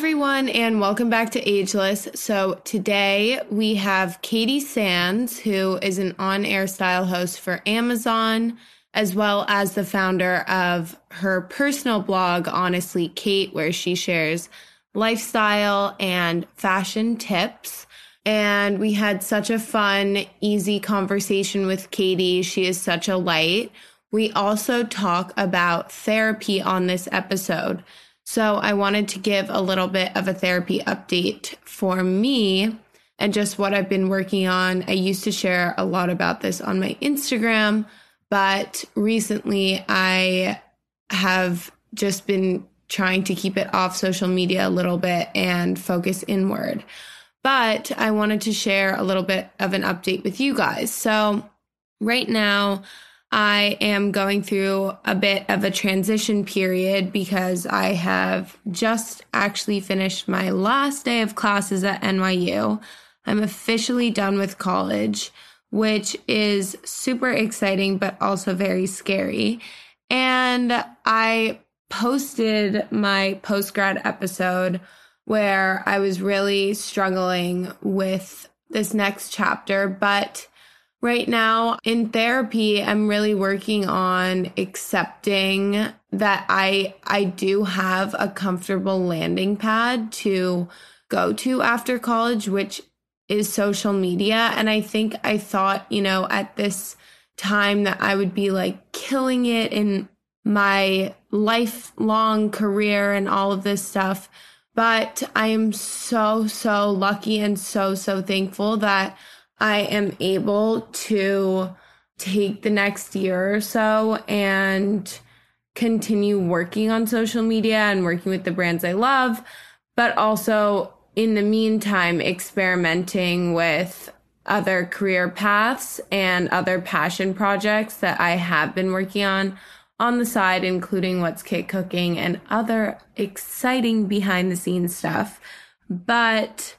Everyone, and welcome back to Ageless. So, today we have Katie Sands, who is an on air style host for Amazon, as well as the founder of her personal blog, Honestly Kate, where she shares lifestyle and fashion tips. And we had such a fun, easy conversation with Katie. She is such a light. We also talk about therapy on this episode. So I wanted to give a little bit of a therapy update for me and just what I've been working on. I used to share a lot about this on my Instagram, but recently I have just been trying to keep it off social media a little bit and focus inward. But I wanted to share a little bit of an update with you guys. So, right now, I am going through a bit of a transition period because I have just actually finished my last day of classes at NYU. I'm officially done with college, which is super exciting, but also very scary. And I posted my post grad episode where I was really struggling with this next chapter, but Right now in therapy, I'm really working on accepting that I I do have a comfortable landing pad to go to after college, which is social media. And I think I thought, you know, at this time that I would be like killing it in my lifelong career and all of this stuff. But I am so, so lucky and so, so thankful that I am able to take the next year or so and continue working on social media and working with the brands I love, but also in the meantime, experimenting with other career paths and other passion projects that I have been working on on the side, including What's Kit Cooking and other exciting behind the scenes stuff. But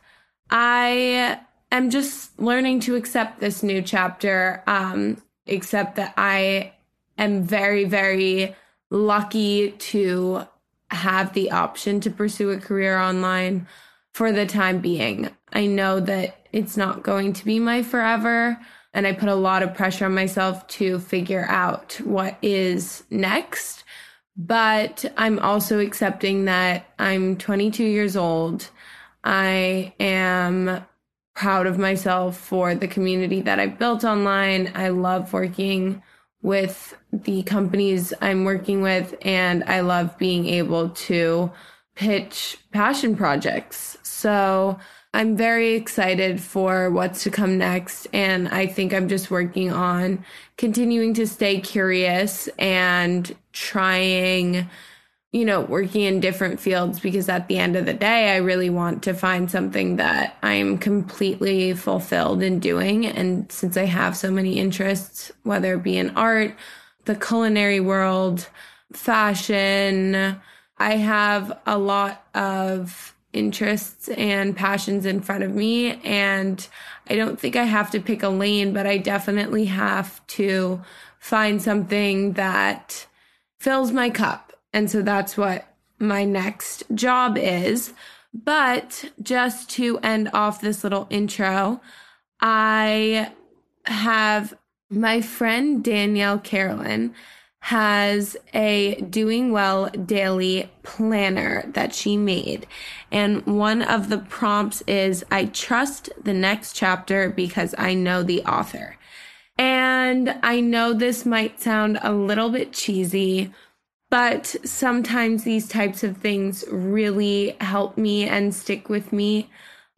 I am just learning to accept this new chapter, um, accept that I am very, very lucky to have the option to pursue a career online for the time being. I know that it's not going to be my forever. And I put a lot of pressure on myself to figure out what is next. But I'm also accepting that I'm 22 years old. I am proud of myself for the community that I built online. I love working with the companies I'm working with, and I love being able to pitch passion projects. So I'm very excited for what's to come next. And I think I'm just working on continuing to stay curious and trying you know, working in different fields because at the end of the day, I really want to find something that I'm completely fulfilled in doing. And since I have so many interests, whether it be in art, the culinary world, fashion, I have a lot of interests and passions in front of me. And I don't think I have to pick a lane, but I definitely have to find something that fills my cup and so that's what my next job is. But just to end off this little intro, I have my friend Danielle Carolyn has a doing well daily planner that she made. And one of the prompts is I trust the next chapter because I know the author. And I know this might sound a little bit cheesy, but sometimes these types of things really help me and stick with me.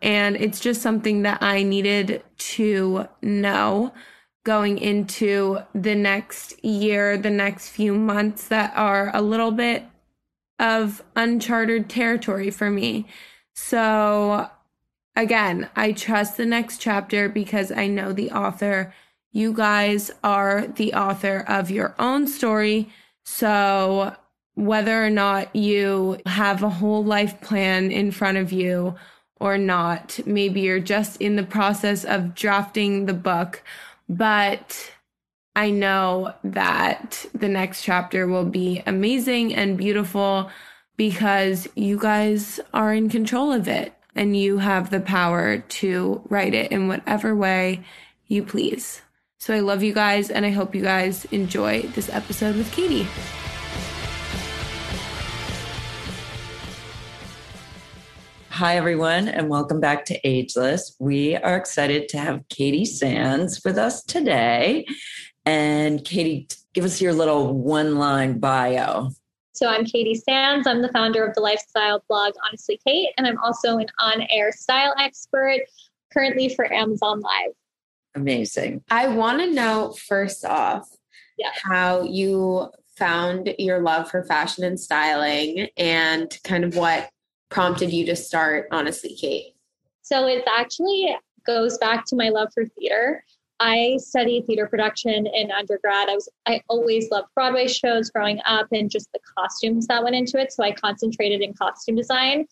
And it's just something that I needed to know going into the next year, the next few months that are a little bit of uncharted territory for me. So again, I trust the next chapter because I know the author. You guys are the author of your own story. So, whether or not you have a whole life plan in front of you or not, maybe you're just in the process of drafting the book, but I know that the next chapter will be amazing and beautiful because you guys are in control of it and you have the power to write it in whatever way you please. So I love you guys and I hope you guys enjoy this episode with Katie. Hi, everyone, and welcome back to Ageless. We are excited to have Katie Sands with us today. And Katie, give us your little one line bio. So I'm Katie Sands. I'm the founder of the lifestyle blog Honestly Kate, and I'm also an on air style expert currently for Amazon Live. Amazing. I want to know first off yeah. how you found your love for fashion and styling and kind of what prompted you to start Honestly Kate. So it actually goes back to my love for theater. I studied theater production in undergrad. I was I always loved Broadway shows growing up and just the costumes that went into it. So I concentrated in costume design.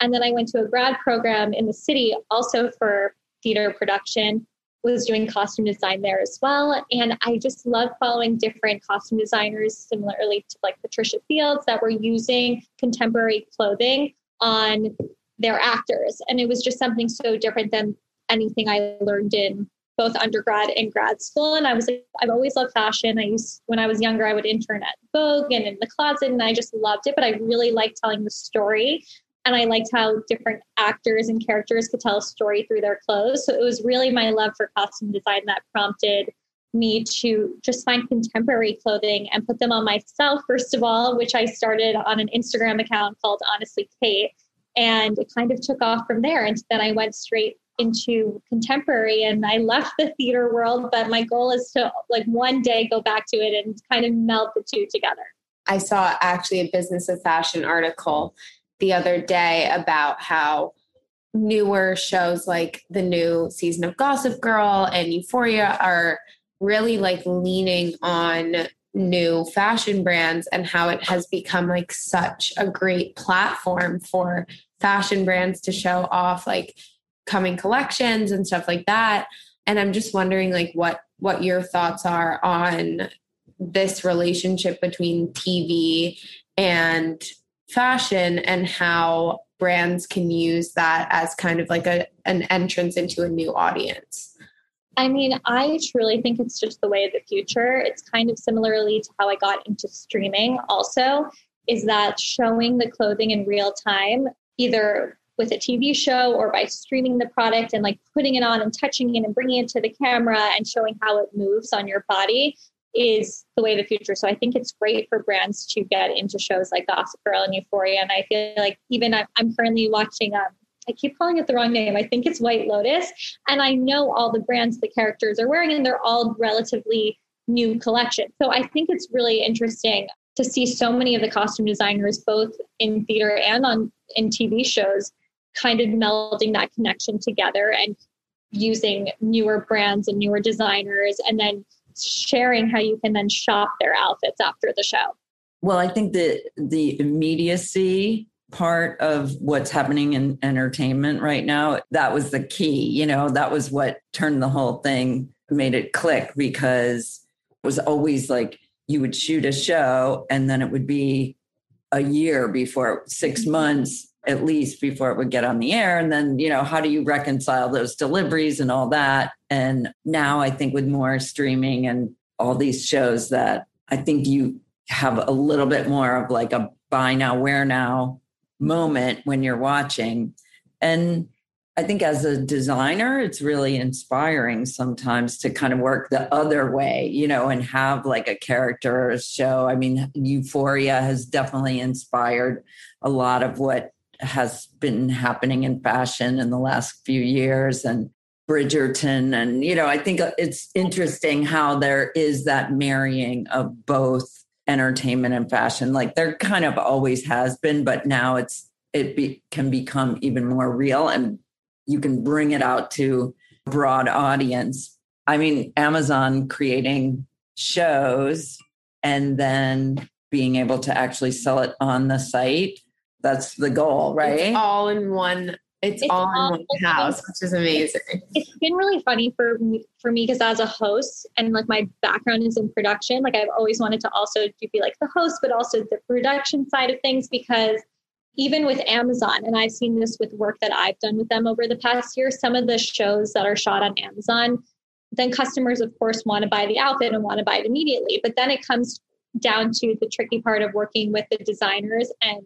And then I went to a grad program in the city also for theater production, was doing costume design there as well. And I just love following different costume designers, similarly to like Patricia Fields, that were using contemporary clothing on their actors. And it was just something so different than anything I learned in both undergrad and grad school. And I was like, I've always loved fashion. I used, when I was younger, I would intern at Vogue and in the closet, and I just loved it. But I really liked telling the story. And I liked how different actors and characters could tell a story through their clothes. So it was really my love for costume design that prompted me to just find contemporary clothing and put them on myself, first of all, which I started on an Instagram account called Honestly Kate. And it kind of took off from there. And then I went straight into contemporary and I left the theater world, but my goal is to like one day go back to it and kind of meld the two together. I saw actually a business of fashion article the other day about how newer shows like the new season of Gossip Girl and Euphoria are really like leaning on new fashion brands and how it has become like such a great platform for fashion brands to show off like coming collections and stuff like that. And i'm just wondering like what what your thoughts are on this relationship between tv and fashion and how brands can use that as kind of like a an entrance into a new audience I mean, I truly think it's just the way of the future. It's kind of similarly to how I got into streaming, also, is that showing the clothing in real time, either with a TV show or by streaming the product and like putting it on and touching it and bringing it to the camera and showing how it moves on your body is the way of the future. So I think it's great for brands to get into shows like Gossip Girl and Euphoria. And I feel like even I'm, I'm currently watching, um, I keep calling it the wrong name. I think it's White Lotus. And I know all the brands the characters are wearing, and they're all relatively new collections. So I think it's really interesting to see so many of the costume designers, both in theater and on in TV shows, kind of melding that connection together and using newer brands and newer designers and then sharing how you can then shop their outfits after the show. Well, I think that the immediacy part of what's happening in entertainment right now, that was the key. You know, that was what turned the whole thing, made it click because it was always like you would shoot a show and then it would be a year before, six mm-hmm. months at least before it would get on the air. And then, you know, how do you reconcile those deliveries and all that? And now I think with more streaming and all these shows that I think you have a little bit more of like a buy now, wear now moment when you're watching. And I think as a designer, it's really inspiring sometimes to kind of work the other way, you know, and have like a character or a show. I mean, Euphoria has definitely inspired a lot of what has been happening in fashion in the last few years and Bridgerton. And, you know, I think it's interesting how there is that marrying of both entertainment and fashion. Like there kind of always has been, but now it's, it be, can become even more real and you can bring it out to a broad audience. I mean, Amazon creating shows and then being able to actually sell it on the site. That's the goal, right? It's all in one it's, it's all, all, in one house, which is amazing. It's been really funny for me for me because as a host and like my background is in production, like I've always wanted to also do be like the host, but also the production side of things because even with Amazon, and I've seen this with work that I've done with them over the past year, some of the shows that are shot on Amazon, then customers of course want to buy the outfit and want to buy it immediately. But then it comes down to the tricky part of working with the designers and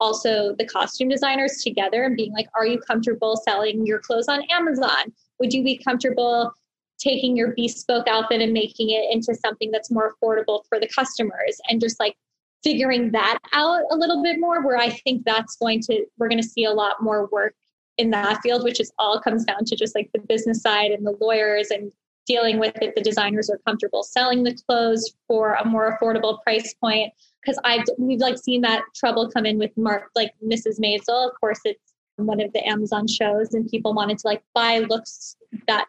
also the costume designers together and being like, are you comfortable selling your clothes on Amazon? Would you be comfortable taking your bespoke outfit and making it into something that's more affordable for the customers? And just like figuring that out a little bit more where I think that's going to we're going to see a lot more work in that field which is all comes down to just like the business side and the lawyers and dealing with it. The designers are comfortable selling the clothes for a more affordable price point because I've we've like seen that trouble come in with Mark like Mrs. Maisel. Of course, it's one of the Amazon shows, and people wanted to like buy looks that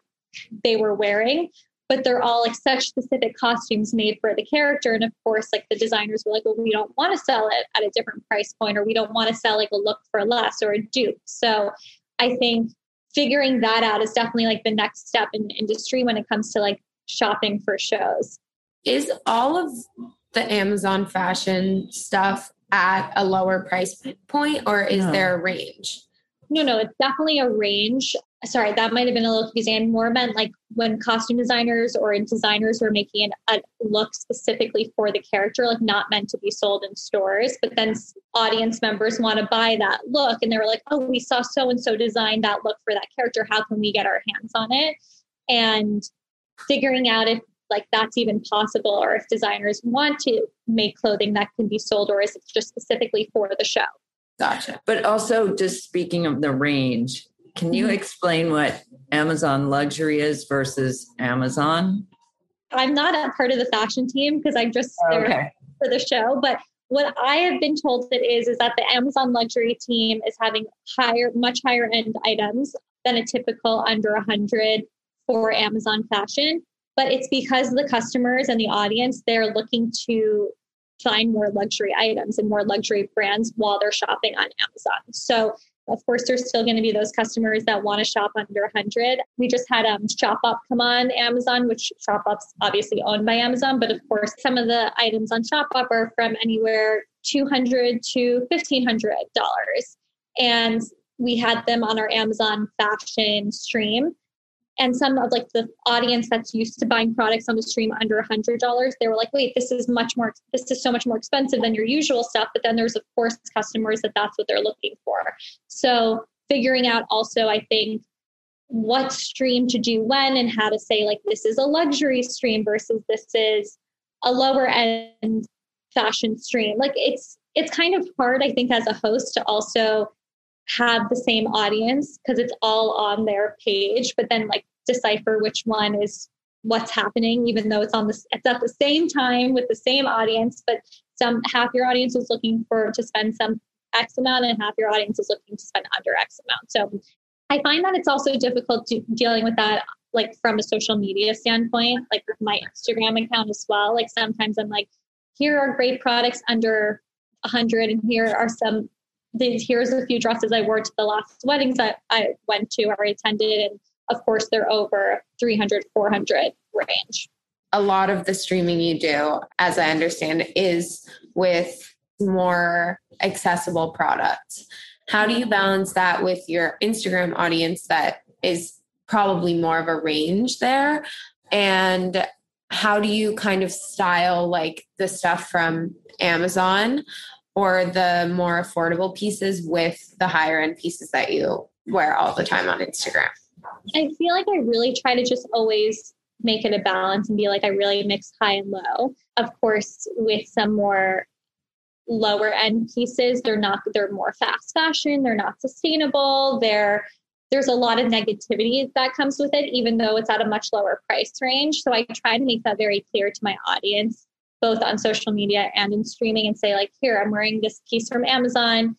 they were wearing, but they're all like such specific costumes made for the character. And of course, like the designers were like, well, we don't want to sell it at a different price point, or we don't want to sell like a look for less or a dupe. So I think figuring that out is definitely like the next step in the industry when it comes to like shopping for shows. Is all of the Amazon fashion stuff at a lower price point or is no. there a range? No, no, it's definitely a range. Sorry, that might have been a little confusing. I more meant like when costume designers or designers were making a look specifically for the character, like not meant to be sold in stores, but then audience members want to buy that look and they were like, oh, we saw so and so design that look for that character. How can we get our hands on it? And figuring out if like that's even possible or if designers want to make clothing that can be sold or is it just specifically for the show gotcha but also just speaking of the range can you mm-hmm. explain what amazon luxury is versus amazon i'm not a part of the fashion team because i'm just there okay. for the show but what i have been told it is is that the amazon luxury team is having higher much higher end items than a typical under 100 for amazon fashion but it's because the customers and the audience they're looking to find more luxury items and more luxury brands while they're shopping on Amazon. So of course, there's still going to be those customers that want to shop under 100. We just had um, Shopbop come on Amazon, which Shopbop's obviously owned by Amazon, but of course, some of the items on Shopbop are from anywhere 200 to 1500 dollars, and we had them on our Amazon fashion stream and some of like the audience that's used to buying products on the stream under a hundred dollars they were like wait this is much more this is so much more expensive than your usual stuff but then there's of course customers that that's what they're looking for. So figuring out also i think what stream to do when and how to say like this is a luxury stream versus this is a lower end fashion stream. Like it's it's kind of hard i think as a host to also have the same audience because it's all on their page, but then like decipher which one is what's happening, even though it's on this it's at the same time with the same audience, but some half your audience is looking for to spend some X amount and half your audience is looking to spend under X amount. So I find that it's also difficult to, dealing with that like from a social media standpoint, like with my Instagram account as well. Like sometimes I'm like, here are great products under 100 and here are some these here's a few dresses I wore to the last weddings that I went to or attended. And of course, they're over 300, 400 range. A lot of the streaming you do, as I understand, is with more accessible products. How do you balance that with your Instagram audience that is probably more of a range there? And how do you kind of style like the stuff from Amazon or the more affordable pieces with the higher end pieces that you wear all the time on Instagram? I feel like I really try to just always make it a balance and be like, I really mix high and low. Of course, with some more lower end pieces, they're not, they're more fast fashion, they're not sustainable, they're there's a lot of negativity that comes with it, even though it's at a much lower price range. So I try to make that very clear to my audience both on social media and in streaming and say like here i'm wearing this piece from amazon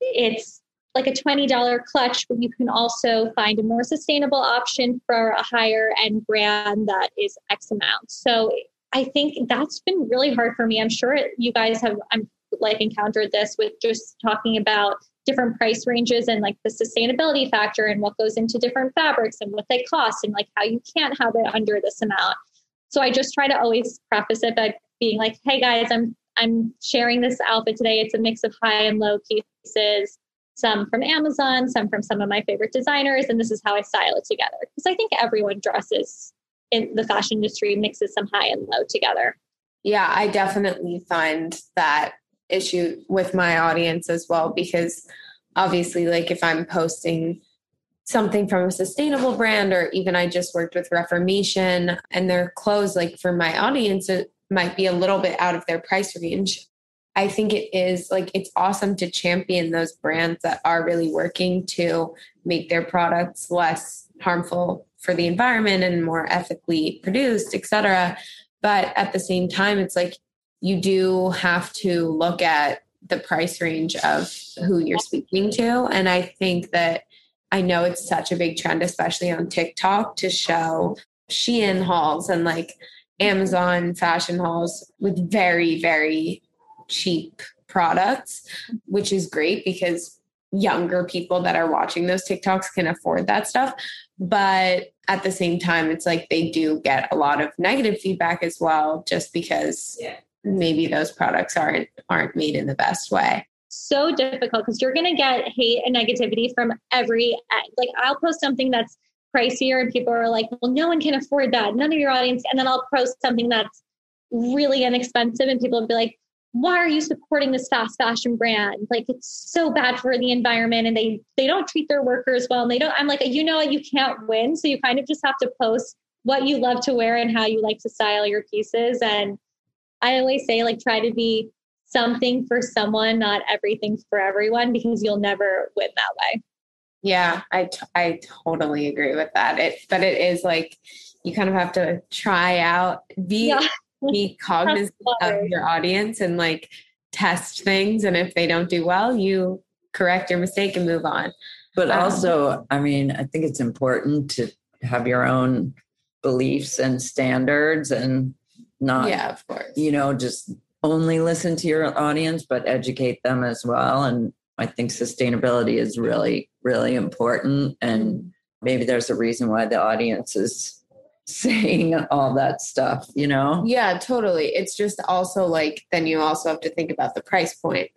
it's like a $20 clutch, but you can also find a more sustainable option for a higher end brand that is X amount. So I think that's been really hard for me. I'm sure you guys have I'm like encountered this with just talking about different price ranges and like the sustainability factor and what goes into different fabrics and what they cost and like how you can't have it under this amount. So I just try to always preface it by being like, hey guys, I'm I'm sharing this outfit today. It's a mix of high and low pieces, some from Amazon, some from some of my favorite designers, and this is how I style it together. Because I think everyone dresses in the fashion industry mixes some high and low together. Yeah, I definitely find that issue with my audience as well because obviously like if I'm posting something from a sustainable brand or even I just worked with Reformation and their clothes like for my audience might be a little bit out of their price range. I think it is like it's awesome to champion those brands that are really working to make their products less harmful for the environment and more ethically produced, et cetera. But at the same time, it's like you do have to look at the price range of who you're speaking to. And I think that I know it's such a big trend, especially on TikTok, to show Shein hauls and like Amazon fashion hauls with very, very cheap products, which is great because younger people that are watching those TikToks can afford that stuff. But at the same time, it's like they do get a lot of negative feedback as well, just because yeah. maybe those products aren't aren't made in the best way. So difficult because you're gonna get hate and negativity from every. Like I'll post something that's pricier and people are like, well, no one can afford that. None of your audience. And then I'll post something that's really inexpensive and people will be like, why are you supporting this fast fashion brand? Like it's so bad for the environment and they they don't treat their workers well and they don't I'm like you know you can't win so you kind of just have to post what you love to wear and how you like to style your pieces and I always say like try to be something for someone not everything for everyone because you'll never win that way. Yeah, I, t- I totally agree with that. It but it is like you kind of have to try out be yeah be cognizant of your audience and like test things. And if they don't do well, you correct your mistake and move on. But um, also, I mean, I think it's important to have your own beliefs and standards and not, yeah, of course, you know, just only listen to your audience, but educate them as well. And I think sustainability is really, really important. And maybe there's a reason why the audience is saying all that stuff, you know? Yeah, totally. It's just also like, then you also have to think about the price point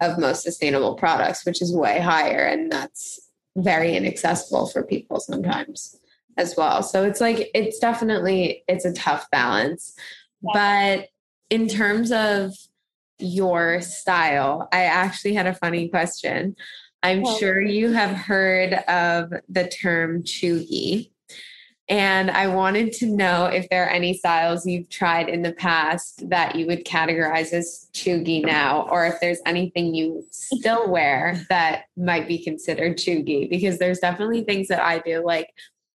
of most sustainable products, which is way higher. And that's very inaccessible for people sometimes as well. So it's like, it's definitely, it's a tough balance. Yeah. But in terms of your style, I actually had a funny question. I'm sure you have heard of the term cheugy. And I wanted to know if there are any styles you've tried in the past that you would categorize as cheugy now, or if there's anything you still wear that might be considered cheugy, because there's definitely things that I do. Like,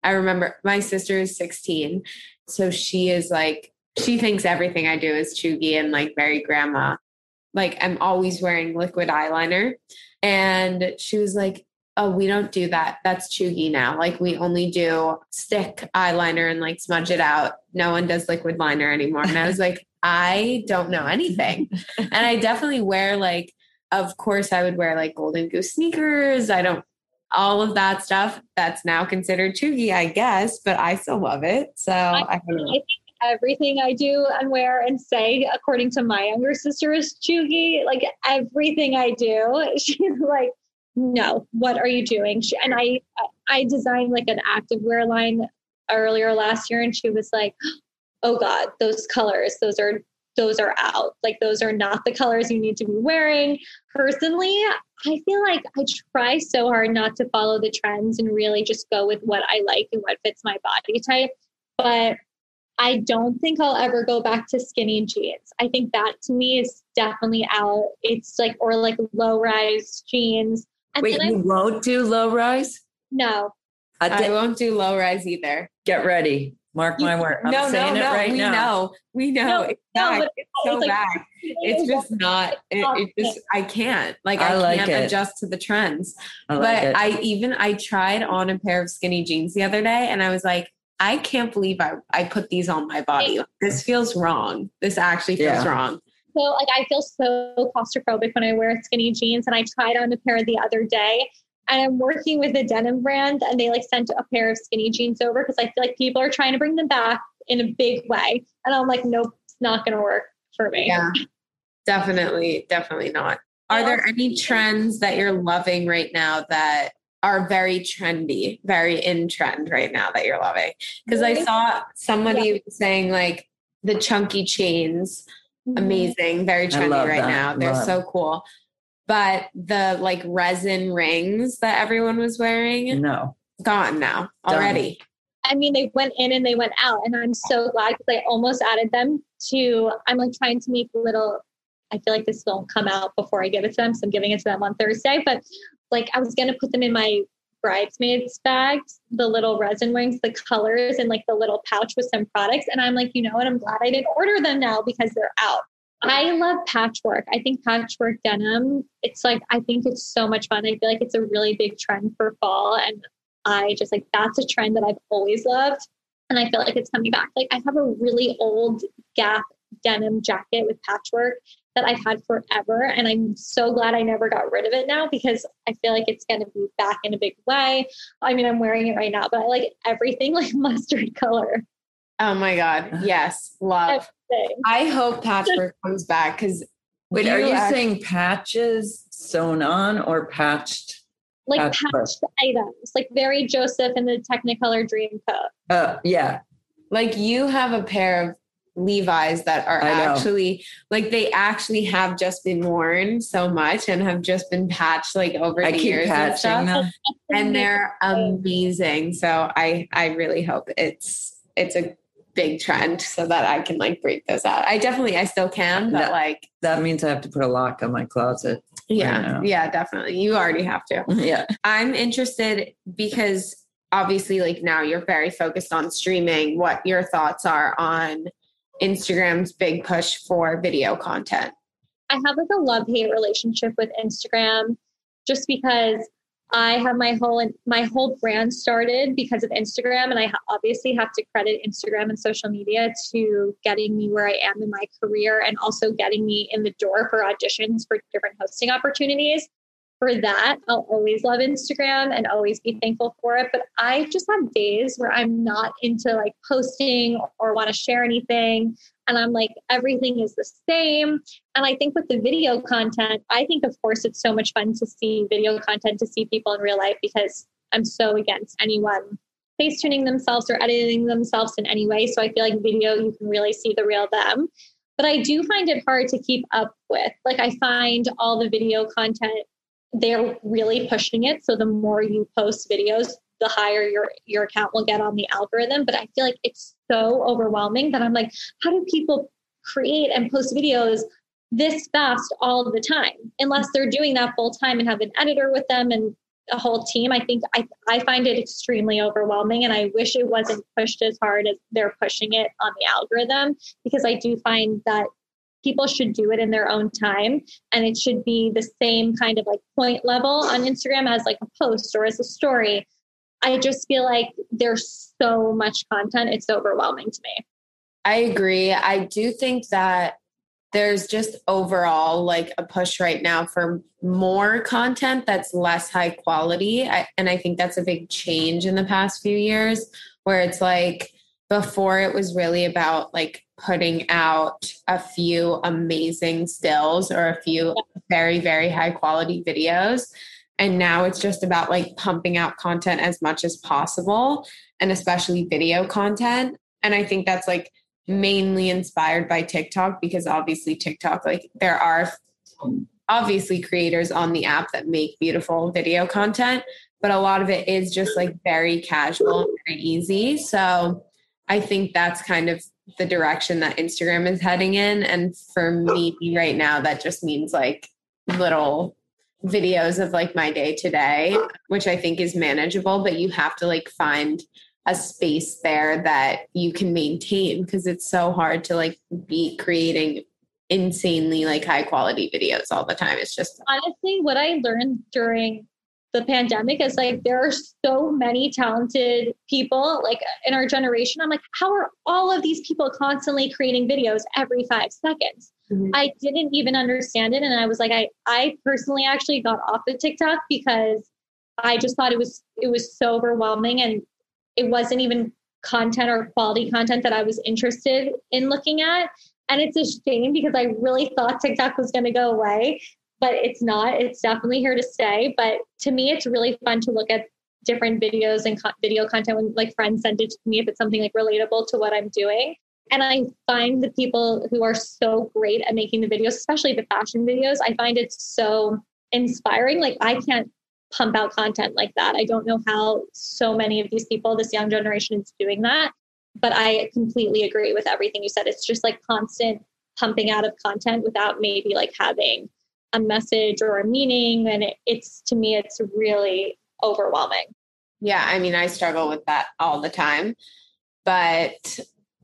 I remember my sister is 16. So she is like, she thinks everything I do is cheugy and like very grandma. Like, I'm always wearing liquid eyeliner. And she was like, oh, we don't do that. That's cheugy now. Like we only do stick eyeliner and like smudge it out. No one does liquid liner anymore. And I was like, I don't know anything. and I definitely wear like, of course, I would wear like golden goose sneakers. I don't, all of that stuff that's now considered cheugy, I guess, but I still love it. So I, I don't know. I think everything I do and wear and say, according to my younger sister, is cheugy. Like everything I do, she's like, no, what are you doing? She, and I, I designed like an activewear line earlier last year, and she was like, "Oh God, those colors, those are those are out. Like those are not the colors you need to be wearing." Personally, I feel like I try so hard not to follow the trends and really just go with what I like and what fits my body type. But I don't think I'll ever go back to skinny jeans. I think that to me is definitely out. It's like, or like low rise jeans. And Wait, you I, won't do low rise? No. I, I won't do low rise either. Get ready. Mark my word. I'm no, saying no, it no. right we now. know. We know. No, it's no, not. but It's so it's like- bad. It's just not. It, it just. I can't. Like I I, like can't it. adjust to the trends. I like but it. I even I tried on a pair of skinny jeans the other day, and I was like, I can't believe I I put these on my body. This feels wrong. This actually feels Yeah. wrong. So like I feel so claustrophobic when I wear skinny jeans and I tried on a pair the other day and I'm working with a denim brand and they like sent a pair of skinny jeans over because I feel like people are trying to bring them back in a big way. And I'm like, nope, it's not gonna work for me. Yeah, definitely, definitely not. Are there any trends that you're loving right now that are very trendy, very in trend right now that you're loving? Because I saw somebody saying like the chunky chains, Mhm. amazing, very trendy right that. now. They're Love. so cool. But the like resin rings that everyone was wearing, no. gone now Done. already. I mean, they went in and they went out, and I'm so glad because I almost added them to. I'm like trying to make little. I feel like this will come out before I give it to them, so I'm giving it to them on Thursday. But like, I was gonna put them in my bridesmaids bags, the little resin rings, the colors, and like the little pouch with some products. And I'm like, you know what? I'm glad I didn't order them now because they're out. I love patchwork. I think patchwork denim, it's like, I think it's so much fun. I feel like it's a really big trend for fall. And I just like, that's a trend that I've always loved. And I feel like it's coming back. Like, I have a really old Gap denim jacket with patchwork that I've had forever. And I'm so glad I never got rid of it now because I feel like it's going to be back in a big way. I mean, I'm wearing it right now, but I like everything like mustard color. Oh my God. Yes. Love. Thing. I hope patchwork comes back because Wait, are you act- saying patches sewn on or patched? Like Patchwork. patched items, like very Joseph in the Technicolor Dreamcoat. Uh, yeah. like you have a pair of Levi's that are actually like they actually have just been worn so much and have just been patched like over I the keep years and stuff. them. And they're amazing. So I I really hope it's it's a big trend so that I can like break those out. I definitely I still can, but No. like That means I have to put a lock on my closet. yeah, know. yeah, definitely. You already have to. Yeah. I'm interested because obviously, like now you're very focused on streaming. What your thoughts are on Instagram's big push for video content? I have like a love hate relationship with Instagram just because I have my whole my whole brand started because of Instagram and I obviously have to credit Instagram and social media to getting me where I am in my career and also getting me in the door for auditions for different hosting opportunities. For that, I'll always love Instagram and always be thankful for it. But I just have days where I'm not into like posting or want to share anything. And I'm like, everything is the same. And I think with the video content, I think, of course, it's so much fun to see video content, to see people in real life, because I'm so against anyone face tuning themselves or editing themselves in any way. So I feel like video, you can really see the real them. But I do find it hard to keep up with. Like, I find all the video content, they're really pushing it. So the more you post videos, the higher your your account will get on the algorithm. But I feel like it's so overwhelming that I'm like, how do people create and post videos this fast all the time? Unless they're doing that full time and have an editor with them and a whole team. I think I, I find it extremely overwhelming and I wish it wasn't pushed as hard as they're pushing it on the algorithm because I do find that people should do it in their own time and it should be the same kind of like point level on Instagram as like a post or as a story. I just feel like there's so much content. It's overwhelming to me. I agree. I do think that there's just overall like a push right now for more content that's less high quality. I, and I think that's a big change in the past few years where it's like before it was really about like putting out a few amazing stills or a few very, very high quality videos. And now it's just about like pumping out content as much as possible and especially video content. And I think that's like mainly inspired by TikTok because obviously TikTok, like there are obviously creators on the app that make beautiful video content, but a lot of it is just like very casual and very easy. So I think that's kind of the direction that Instagram is heading in. And for me right now, that just means like little videos of like my day to day, which I think is manageable, but you have to like find a space there that you can maintain because it's so hard to like be creating insanely like high quality videos all the time. It's just honestly what I learned during the pandemic is like there are so many talented people like in our generation. I'm like, how are all of these people constantly creating videos every five seconds? Mm-hmm. I didn't even understand it. And I was like, I, I personally actually got off of TikTok because I just thought it was it was so overwhelming and it wasn't even content or quality content that I was interested in looking at. And it's a shame because I really thought TikTok was going to go away, but it's not. It's definitely here to stay. But to me, it's really fun to look at different videos and co- video content when like friends send it to me if it's something like relatable to what I'm doing. And I find the people who are so great at making the videos, especially the fashion videos, I find it so inspiring. Like I can't pump out content like that. I don't know how so many of these people, this young generation, is doing that. But I completely agree with everything you said. It's just like constant pumping out of content without maybe like having a message or a meaning. And it, it's to me, it's really overwhelming. Yeah, I mean, I struggle with that all the time. But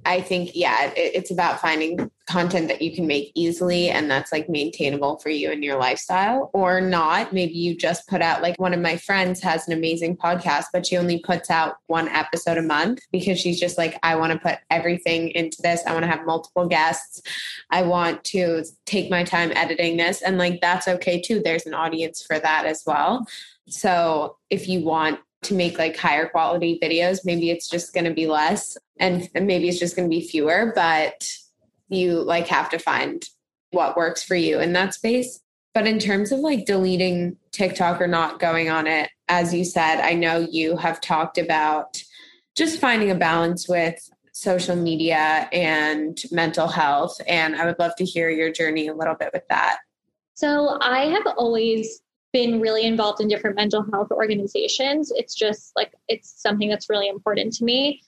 I think, yeah, it, it's about finding content that you can make easily and that's like maintainable for you and your lifestyle or not. Maybe you just put out, like, one of my friends has an amazing podcast, but she only puts out one episode a month because she's just like, I want to put everything into this. I want to have multiple guests. I want to take my time editing this. And like, that's okay too. There's an audience for that as well. So if you want to make like higher quality videos, maybe it's just going to be less and maybe it's just going to be fewer, but you like have to find what works for you in that space. But in terms of like deleting TikTok or not going on it, as you said, I know you have talked about just finding a balance with social media and mental health. And I would love to hear your journey a little bit with that. So I have always been really involved in different mental health organizations. It's just like it's something that's really important to me.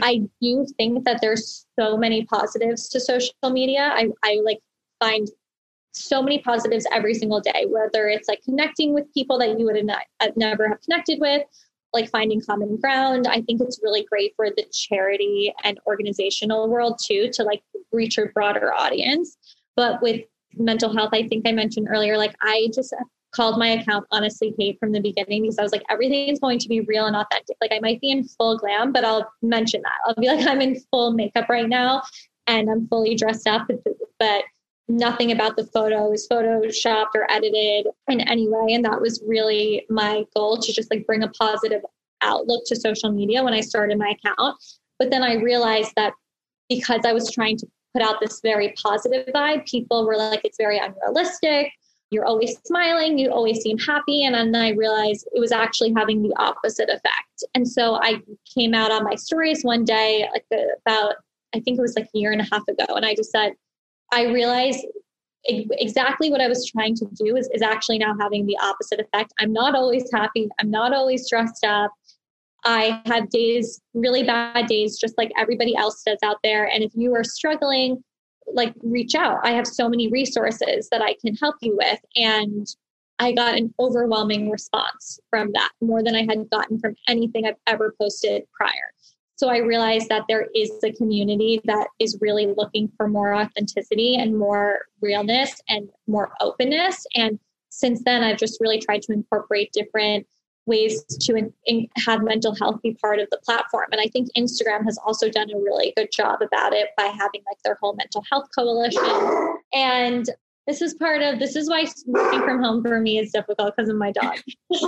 I do think that there's so many positives to social media. I, I like find so many positives every single day, whether it's like connecting with people that you would have uh, never have connected with, like finding common ground. I think it's really great for the charity and organizational world too, to like reach a broader audience. But with mental health, I think I mentioned earlier, like I just called my account honestly Kate from the beginning because I was like, everything is going to be real and authentic. Like I might be in full glam, but I'll mention that. I'll be like, I'm in full makeup right now and I'm fully dressed up, but nothing about the photo is photoshopped or edited in any way. And that was really my goal to just like bring a positive outlook to social media when I started my account. But then I realized that because I was trying to put out this very positive vibe, people were like, it's very unrealistic you're always smiling, you always seem happy. And then I realized it was actually having the opposite effect. And so I came out on my stories one day, like about, I think it was like a year and a half ago. And I just said, I realized exactly what I was trying to do is, is actually now having the opposite effect. I'm not always happy. I'm not always dressed up. I have days, really bad days, just like everybody else does out there. And if you are struggling, like reach out. I have so many resources that I can help you with. And I got an overwhelming response from that, more than I had gotten from anything I've ever posted prior. So I realized that there is a community that is really looking for more authenticity and more realness and more openness. And since then, I've just really tried to incorporate different ways to in, in, have mental health be part of the platform. And I think Instagram has also done a really good job about it by having like their whole mental health coalition. And this is part of this is why working from home for me is difficult because of my dog.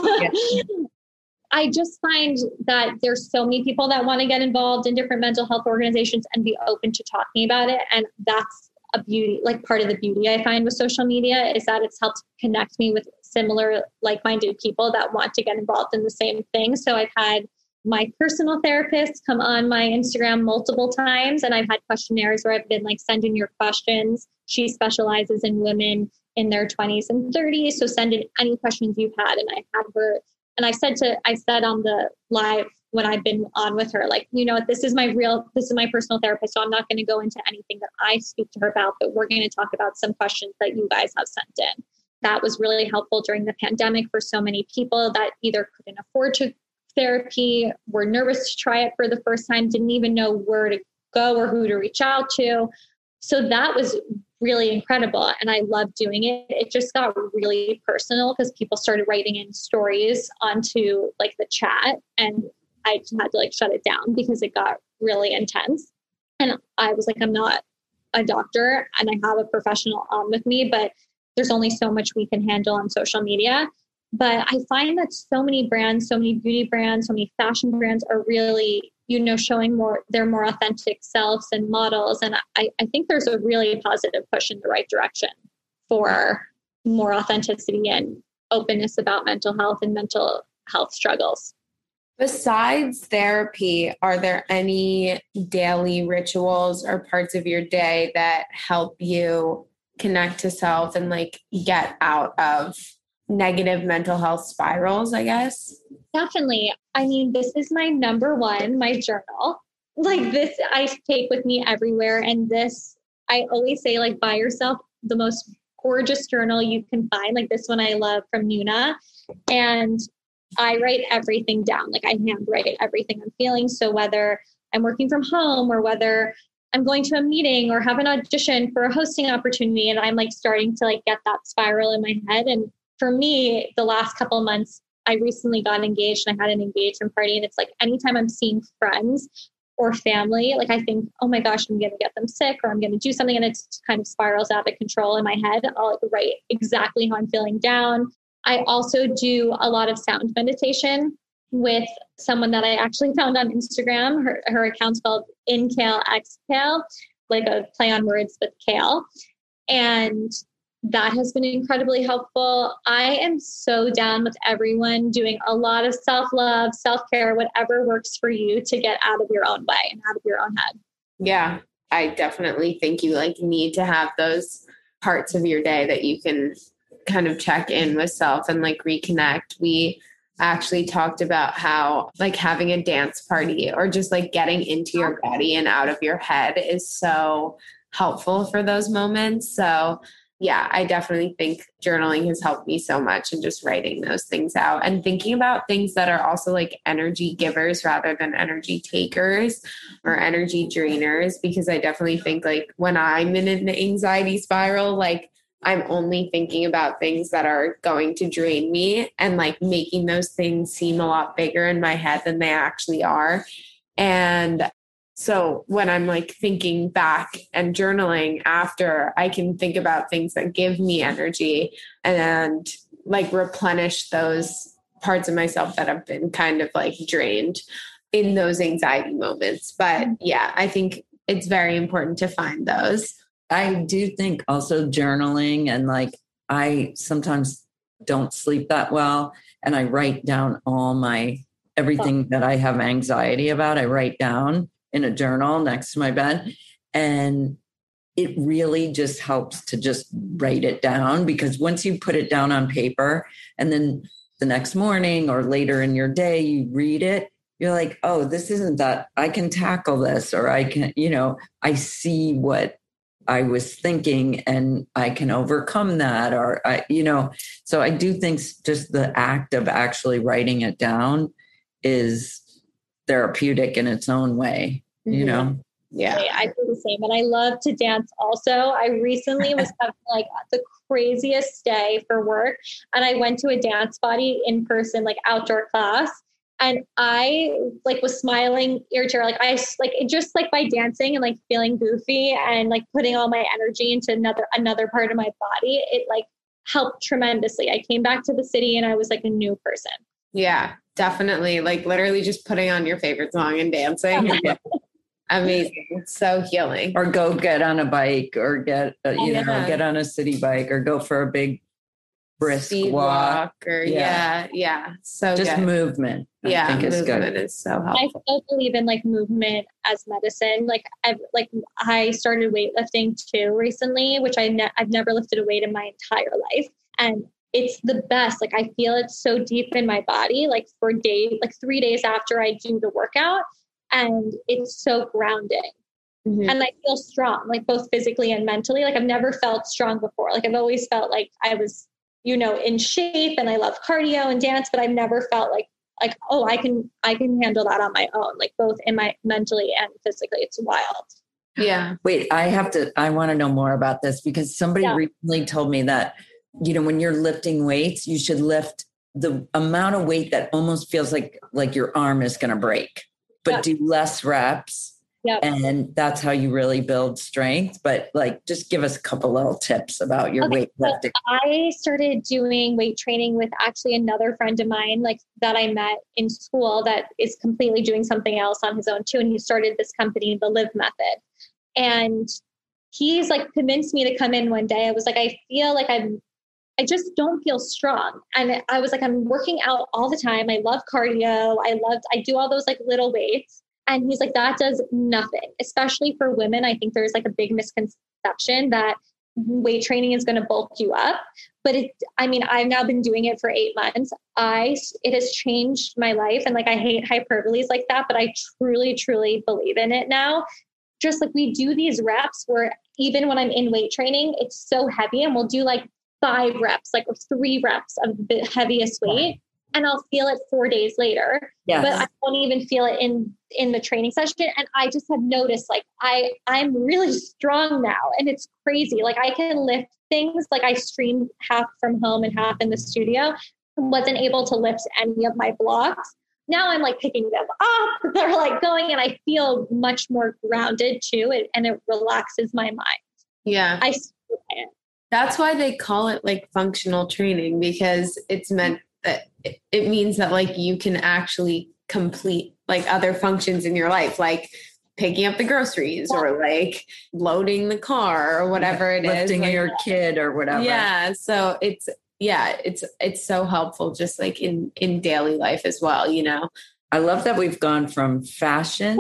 I just find that there's so many people that want to get involved in different mental health organizations and be open to talking about it. And that's a beauty, like part of the beauty I find with social media is that it's helped connect me with similar like-minded people that want to get involved in the same thing. So I've had my personal therapist come on my Instagram multiple times and I've had questionnaires where I've been like send in your questions. She specializes in women in their 20s and 30s. So send in any questions you've had. And I had her and I said to I said on the live when I've been on with her, like, you know, what, this is my real this is my personal therapist. So I'm not going to go into anything that I speak to her about, but we're going to talk about some questions that you guys have sent in that was really helpful during the pandemic for so many people that either couldn't afford to therapy, were nervous to try it for the first time, didn't even know where to go or who to reach out to. So that was really incredible. And I loved doing it. It just got really personal because people started writing in stories onto like the chat. And I had to like shut it down because it got really intense. And I was like, I'm not a doctor and I have a professional on with me, but there's only so much we can handle on social media. But I find that so many brands, so many beauty brands, so many fashion brands are really, you know, showing more their more authentic selves and models. And I, I think there's a really positive push in the right direction for more authenticity and openness about mental health and mental health struggles. Besides therapy, are there any daily rituals or parts of your day that help you connect to self and like get out of negative mental health spirals, I guess? Definitely. I mean, this is my number one, my journal. Like this, I take with me everywhere. And this, I always say, like, buy yourself the most gorgeous journal you can find. Like this one I love from Nuna. And I write everything down. Like I handwrite everything I'm feeling. So whether I'm working from home or whether I'm going to a meeting or have an audition for a hosting opportunity and I'm like starting to like get that spiral in my head. And for me, the last couple months, I recently got engaged and I had an engagement party. And it's like anytime I'm seeing friends or family, like I think, oh my gosh, I'm going to get them sick or I'm going to do something. And it kind of spirals out of control in my head. I'll like write exactly how I'm feeling down. I also do a lot of sound meditation with someone that I actually found on Instagram. Her, her account's called Inhale Exhale, like a play on words with kale. And that has been incredibly helpful. I am so down with everyone doing a lot of self love, self care, whatever works for you to get out of your own way and out of your own head. Yeah, I definitely think you like need to have those parts of your day that you can kind of check in with self and like reconnect. We actually talked about how like having a dance party or just like getting into your body and out of your head is so helpful for those moments. So, yeah, I definitely think journaling has helped me so much and just writing those things out and thinking about things that are also like energy givers rather than energy takers or energy drainers. Because I definitely think like when I'm in an anxiety spiral, like I'm only thinking about things that are going to drain me and like making those things seem a lot bigger in my head than they actually are. And so when I'm like thinking back and journaling after, I can think about things that give me energy and like replenish those parts of myself that have been kind of like drained in those anxiety moments. But yeah, I think it's very important to find those. I do think also journaling and like I sometimes don't sleep that well and I write down all my everything that I have anxiety about. I write down in a journal next to my bed and it really just helps to just write it down because once you put it down on paper and then the next morning or later in your day you read it you're like oh this isn't that i can tackle this or i can you know i see what I was thinking and I can overcome that or I you know so I do think just the act of actually writing it down is therapeutic in its own way you mm-hmm. know? Yeah. I do the same and I love to dance also. I recently was having like the craziest day for work and I went to a dance body in person like outdoor class and I like was smiling ear to ear. Like I like it just like by dancing and like feeling goofy and like putting all my energy into another another part of my body. It like helped tremendously. I came back to the city and I was like a new person. Yeah, definitely. Like literally just putting on your favorite song and dancing. Amazing. so healing. Or go get on a bike or get, uh, you yeah. know, get on a city bike or go for a big brisk Speed walk. walk or yeah. yeah, yeah. So just good. movement. I yeah, think is movement good. is so helpful. I still believe in like movement as medicine. Like I've like I started weightlifting too recently, which I ne- I've never lifted a weight in my entire life, and it's the best. Like I feel it so deep in my body. Like for days, like three days after I do the workout, and it's so grounding. Mm-hmm. And I feel strong, like both physically and mentally. Like I've never felt strong before. Like I've always felt like I was you know, in shape and I love cardio and dance, but I've never felt like like, oh, I can I can handle that on my own, like both in my mentally and physically. It's wild. Yeah. Wait, I have to, I want to know more about this because somebody Yeah. recently told me that, you know, when you're lifting weights, you should lift the amount of weight that almost feels like like your arm is going to break, but Yeah. do less reps. Yeah. And that's how you really build strength. But like, just give us a couple little tips about your Okay, so weightlifting. I started doing weight training with actually another friend of mine, like that I met in school, that is completely doing something else on his own too. And he started this company, the Live Method. And he's like convinced me to come in one day. I was like, I feel like I'm, I just don't feel strong. And I was like, I'm working out all the time. I love cardio. I loved, I do all those like little weights. And he's like, that does nothing, especially for women. I think there's like a big misconception that weight training is going to bulk you up. But it i mean i've now been doing it for eight months. I it has changed my life and like i hate hyperboles like that but i truly truly believe in it now. Just like we do these reps where even when i'm in weight training it's so heavy and we'll do like five reps like or three reps of the heaviest weight and i'll feel it four days later Yes. but I won't even feel it in in the training session. And I just have noticed like I I'm really strong now, and it's crazy. Like I can lift things. Like I streamed half from home and half in the studio. Wasn't able to lift any of my blocks. Now I'm like picking them up. They're like going, and I feel much more grounded too, it, and it relaxes my mind. Yeah. I swear. That's why they call it like functional training because it's meant that it, it means that like you can actually complete like other functions in your life, like picking up the groceries or like loading the car or whatever it is. lifting like- your kid or whatever. Yeah. So it's yeah, it's it's so helpful just like in in daily life as well, you know. I love that we've gone from fashion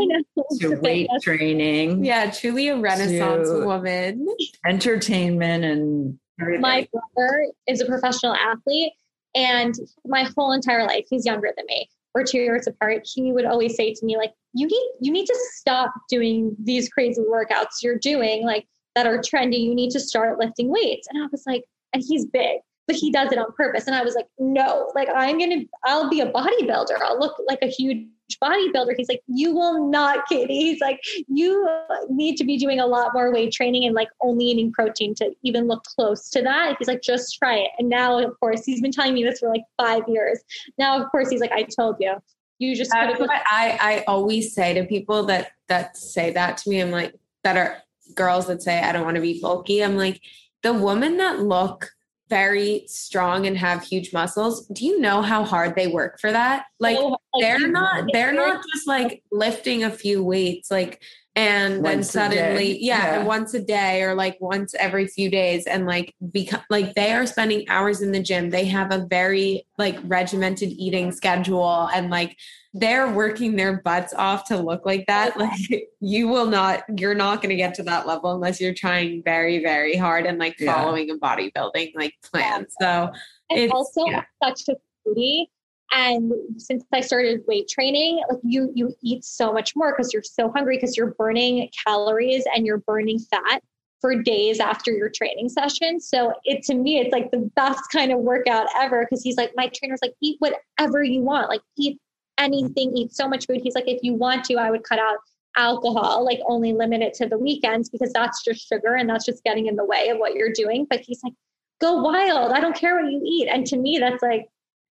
to weight training, Yeah, truly a renaissance woman. entertainment, and everything. my brother is a professional athlete and my whole entire life he's younger than me. We're two years apart. He would always say to me like you need you need to stop doing these crazy workouts you're doing like that are trendy. You need to start lifting weights. And i was like and he's big but he does it on purpose. And i was like no like i'm gonna i'll be a bodybuilder. I'll look like a huge bodybuilder he's like you will not katie. He's like you need to be doing a lot more weight training and like only eating protein to even look close to that. He's like just try it. And now of course he's been telling me this for like five years. Now of course he's like i told you. You just That's put what I, I always say to people that that say that to me. I'm like, that are girls that say I don't want to be bulky. I'm like, the women that look very strong and have huge muscles, do you know how hard they work for that? Like oh, they're not they're not just like lifting a few weights like and then Once a suddenly yeah, Yeah. once a day or like once every few days and like become like they are spending hours in the gym they have a very like regimented eating schedule and like they're working their butts off to look like that like you will not you're not going to get to that level unless you're trying very very hard and like Yeah. following a bodybuilding like plan so and It's- also yeah. such a foodie. And since I started weight training, like you you eat so much more because you're so hungry because you're burning calories and you're burning fat for days after your training session. So it to me, it's like the best kind of workout ever because he's like, my trainer's like, eat whatever you want, like eat anything, eat so much food. He's like, if you want to, I would cut out alcohol, like only limit it to the weekends because that's just sugar and that's just getting in the way of what you're doing. But he's like, go wild. I don't care what you eat. And to me, that's like,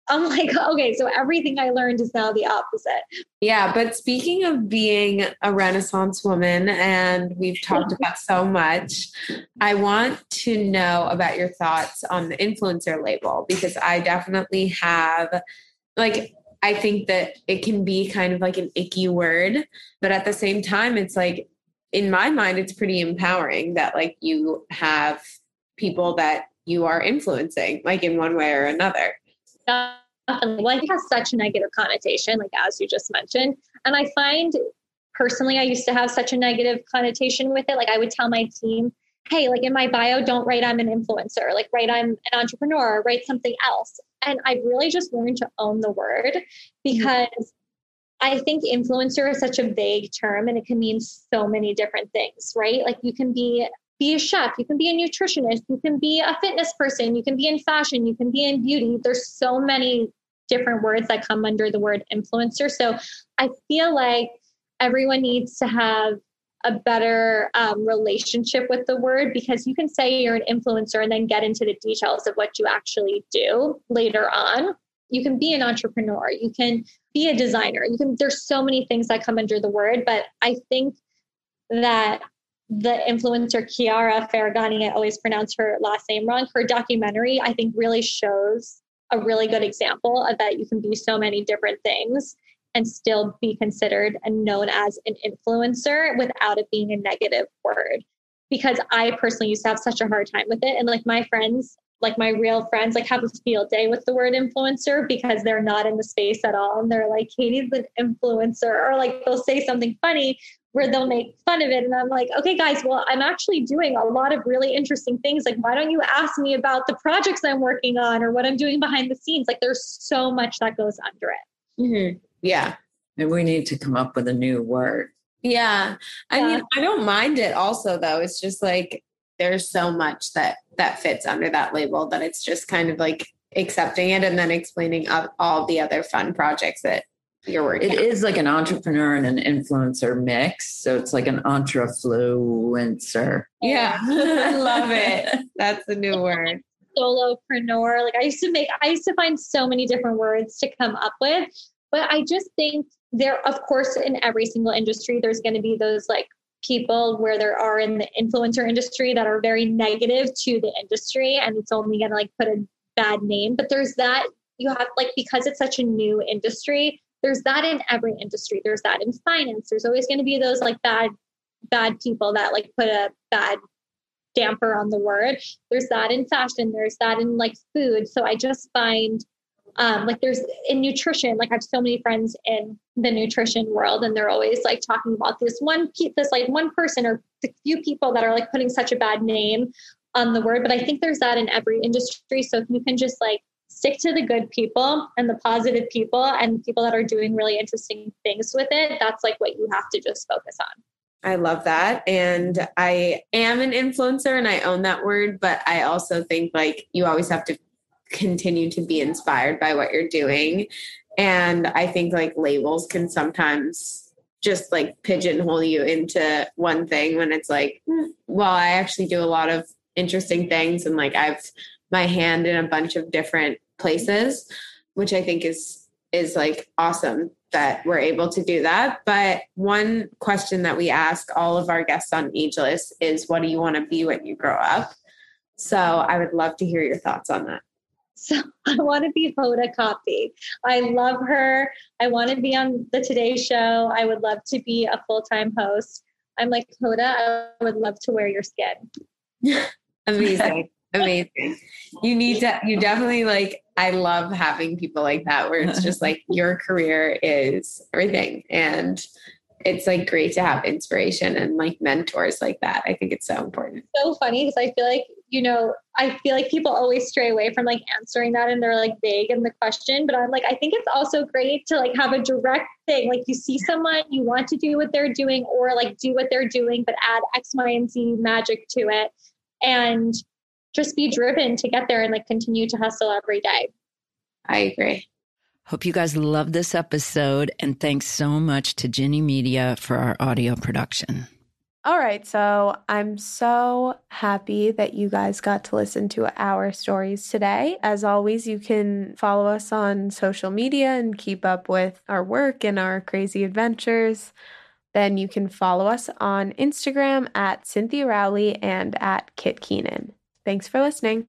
I'm like, okay, so everything I learned is now the opposite. Yeah, but speaking of being a Renaissance woman, and we've talked about so much, I want to know about your thoughts on the influencer label because I definitely have, like, I think that it can be kind of like an icky word, but at the same time, it's like, in my mind, it's pretty empowering that, like, you have people that you are influencing, like, in one way or another. Well, it has such a negative connotation, like as you just mentioned. And I find personally, I used to have such a negative connotation with it. Like I would tell my team, hey, like in my bio, don't write I'm an influencer, like write I'm an entrepreneur, write something else. And I've really just learned to own the word because I think influencer is such a vague term and it can mean so many different things, right? Like you can be be a chef, you can be a nutritionist, you can be a fitness person, you can be in fashion, you can be in beauty. There's so many different words that come under the word influencer. So I feel like everyone needs to have a better um, relationship with the word because you can say you're an influencer and then get into the details of what you actually do later on. You can be an entrepreneur, you can be a designer, you can, there's so many things that come under the word, but I think that the influencer Chiara Ferragani, I always pronounce her last name wrong, her documentary, I think really shows a really good example of that you can be so many different things and still be considered and known as an influencer without it being a negative word. Because I personally used to have such a hard time with it. And like my friends, like my real friends, like have a field day with the word influencer because they're not in the space at all. And they're like, Katie's an influencer. Or like they'll say something funny where they'll make fun of it. And I'm like, okay, guys, well, I'm actually doing a lot of really interesting things. Like, why don't you ask me about the projects I'm working on or what I'm doing behind the scenes? Like, there's so much that goes under it. Mm-hmm. Yeah. And we need to come up with a new word. Yeah. I yeah. mean, I don't mind it also though. It's just like there's so much that that fits under that label that it's just kind of like accepting it and then explaining all the other fun projects that you're working. It on. is like an entrepreneur and an influencer mix. So it's like an entrefluencer. Yeah. I love it. That's the new word. Solopreneur. Like I used to make I used to find so many different words to come up with. But I just think there, of course, in every single industry, there's going to be those like people where there are in the influencer industry that are very negative to the industry and it's only going to like put a bad name. But there's that you have like because it's such a new industry, there's that in every industry. There's that in finance. There's always going to be those like bad bad people that like put a bad damper on the word. There's that in fashion. There's that in like food. So I just find um, like there's in nutrition, like I have so many friends in the nutrition world, and they're always like talking about this one, this like one person or the few people that are like putting such a bad name on the word. But I think there's that in every industry. So if you can just like stick to the good people and the positive people and people that are doing really interesting things with it, that's like what you have to just focus on. I love that. And I am an influencer and I own that word, but I also think like you always have to continue to be inspired by what you're doing. And I think like labels can sometimes just like pigeonhole you into one thing when it's like, hmm, well, I actually do a lot of interesting things and like I've my hand in a bunch of different places, which I think is is like awesome that we're able to do that. But one question that we ask all of our guests on Ageless is what do you want to be when you grow up? So I would love to hear your thoughts on that. So I want to be Hoda Kotb. I love her. I want to be on the Today Show. I would love to be a full time host. I'm like, Hoda, I would love to wear your skin. Amazing. Amazing. You need to, you definitely like, I love having people like that where it's just like your career is everything. And it's like great to have inspiration and like mentors like that. I think it's so important. So funny because I feel like, you know, I feel like people always stray away from like answering that and they're like vague in the question. But I'm like, I think it's also great to like have a direct thing. Like you see someone, you want to do what they're doing or like do what they're doing, but add X, Y, and Z magic to it. And just be driven to get there and like continue to hustle every day. I agree. Hope you guys love this episode and thanks so much to Ginny Media for our audio production. All right, so I'm so happy that you guys got to listen to our stories today. As always, you can follow us on social media and keep up with our work and our crazy adventures. Then you can follow us on Instagram at Cynthia Rowley and at Kit Keenan. Thanks for listening.